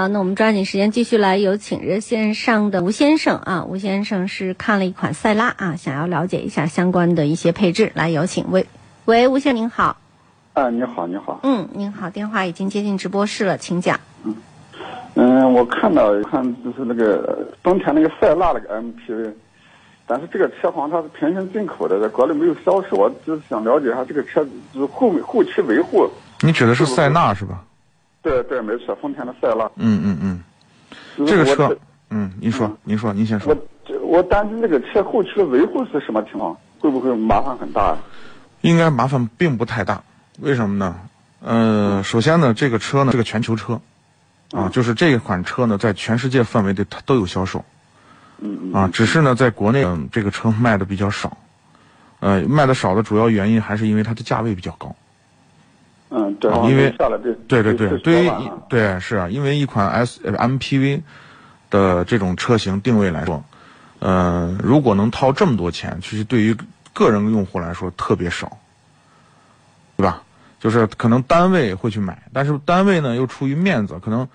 好，那我们抓紧时间继续来有请热线上的吴先生啊，吴先生是看了一款塞拉啊，想要了解一下相关的一些配置，来有请喂喂，吴先生您好，啊，你好，你好，嗯，您好，电话已经接进直播室了，请讲。嗯，我看到看就是那个丰田那个塞纳那个 MPV，但是这个车好像它是平行进口的，在国内没有销售，我就是想了解一下这个车就是后后期维护。你指的是塞纳是吧？对对，没错，丰田的塞纳。嗯嗯嗯，这个车，嗯，您说，您说，您先说我。我担心这个车后期的维护是什么情况，会不会麻烦很大呀？应该麻烦并不太大，为什么呢？呃，首先呢，这个车呢是个全球车，啊，就是这款车呢在全世界范围内它都有销售，嗯嗯啊，只是呢在国内嗯这个车卖的比较少，呃，卖的少的主要原因还是因为它的价位比较高。嗯，对，因为对对对，对于一对是啊，因为一款 S 呃 MPV 的这种车型定位来说，呃，如果能掏这么多钱，其实对于个人用户来说特别少，对吧？就是可能单位会去买，但是单位呢又出于面子，可能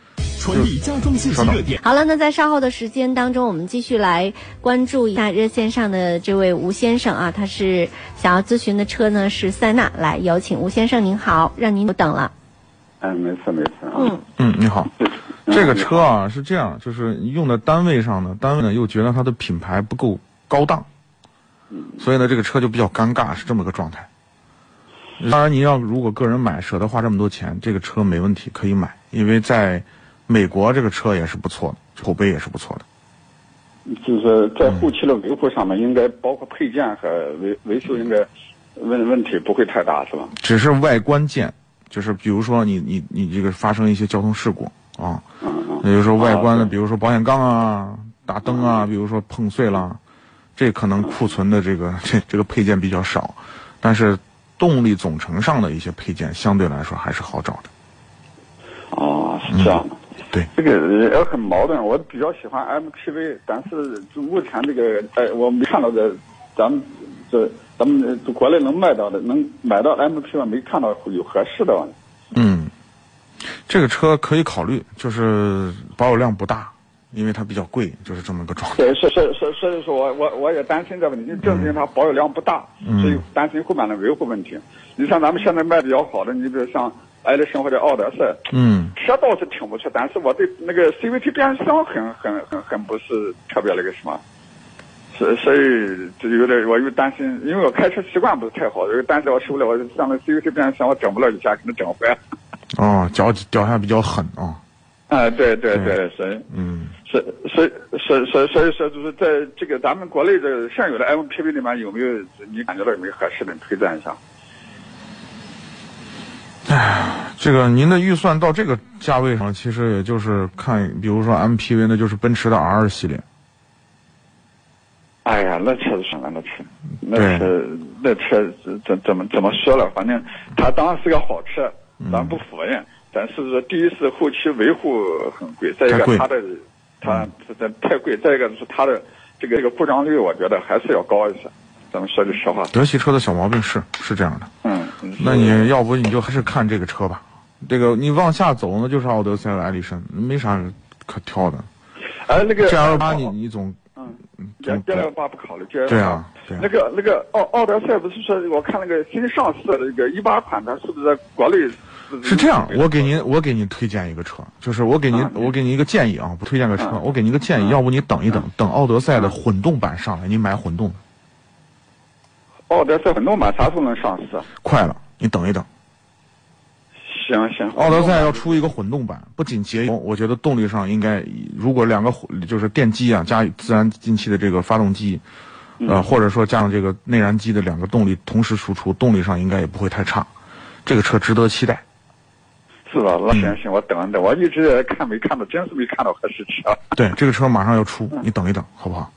传递家装信息热点。好了，那在稍后的时间当中，我们继续来关注一下热线上的这位吴先生啊，他是想要咨询的车呢是塞纳，来有请吴先生，您好，让您久等了。哎，没事没事啊。嗯嗯，你好，嗯这个车啊是这样，就是用在单位上呢，单位呢又觉得它的品牌不够高档，所以呢这个车就比较尴尬，是这么个状态。当然，您要如果个人买，舍得花这么多钱，这个车没问题，可以买，因为在美国这个车也是不错的，口碑也是不错的。就是在后期的维护上面，应该包括配件和维维修，应该问问题不会太大，是吧？只是外观件，就是比如说你你你这个发生一些交通事故啊，嗯嗯。也就是说外观的，啊比如说保险杠啊、大灯啊，比如说碰碎了，这可能库存的这个 这这个配件比较少，但是动力总成上的一些配件相对来说还是好找的。哦，是这样的。对，这个也很矛盾。我比较喜欢 MPV，但是就目前这个，哎，我没看到这，咱们这咱们这国内能卖到的，能买到 MPV，没看到有合适的。嗯，这个车可以考虑，就是保有量不大，因为它比较贵，就是这么个状态。对，是是是，所以说我我我也担心这个问题，正是因为它保有量不大，所以担心后面的维护问题。你像咱们现在卖比较好的，你比如像爱丽绅或者奥德赛，嗯，车倒是挺不错，但是我对那个 CVT 变速箱很很很很不是特别那个什么，所所以就有点我又担心，因为我开车习惯不是太好，有担心我受不了，我像那 CVT 变速箱我整不了一下，可能整坏了。哦，脚脚下比较狠啊、啊，对对对，所以嗯，所以所以所所以所以说，就是在这个咱们国内的现有的 MPV 里面，有没有你感觉到有没有合适的推荐一下？这个您的预算到这个价位上，其实也就是看，比如说 MPV，那就是奔驰的 R 系列。哎呀，那车子什么那车，那车那车怎怎么怎么说了？反正它当然是个好车，嗯咱不否认。但是说，第一是后期维护很贵，再一个它的它这太贵，再一个就是它的这个这个故障率，我觉得还是要高一些。咱们说句实话，德系车的小毛病是是这样的。嗯，那你要不你就还是看这个车吧，这个你往下走呢，就是奥德赛和艾力绅，没啥可挑的。哎那个 G L 八你你总嗯，嗯别总别了八不考虑，这对啊对啊。那个那个奥奥德赛不是说，我看那个新上市的那个一八款，的是不是在国内是这样，我给您我给您推荐一个车，就是我给您啊我给您一个建议啊，不推荐个车啊，我给您一个建议，啊。要不你等一等，等奥德赛的混动版上来，你买混动的，奥德赛混动版啥时候能上市？啊快了，你等一等。行行，奥德赛要出一个混动版，不仅节油，我觉得动力上应该，如果两个混就是电机啊加自然进气的这个发动机，呃，或者说加上这个内燃机的两个动力同时输出，动力上应该也不会太差。这个车值得期待。是吧？那嗯行行，我等等，我一直在看没看到，真是没看到合适车。对，这个车马上要出，你等一等，好不好？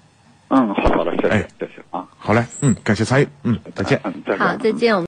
嗯，好的，谢哎谢，谢谢啊，好嘞，嗯，感谢参与，嗯，再见。嗯，再见。好，再见。我们。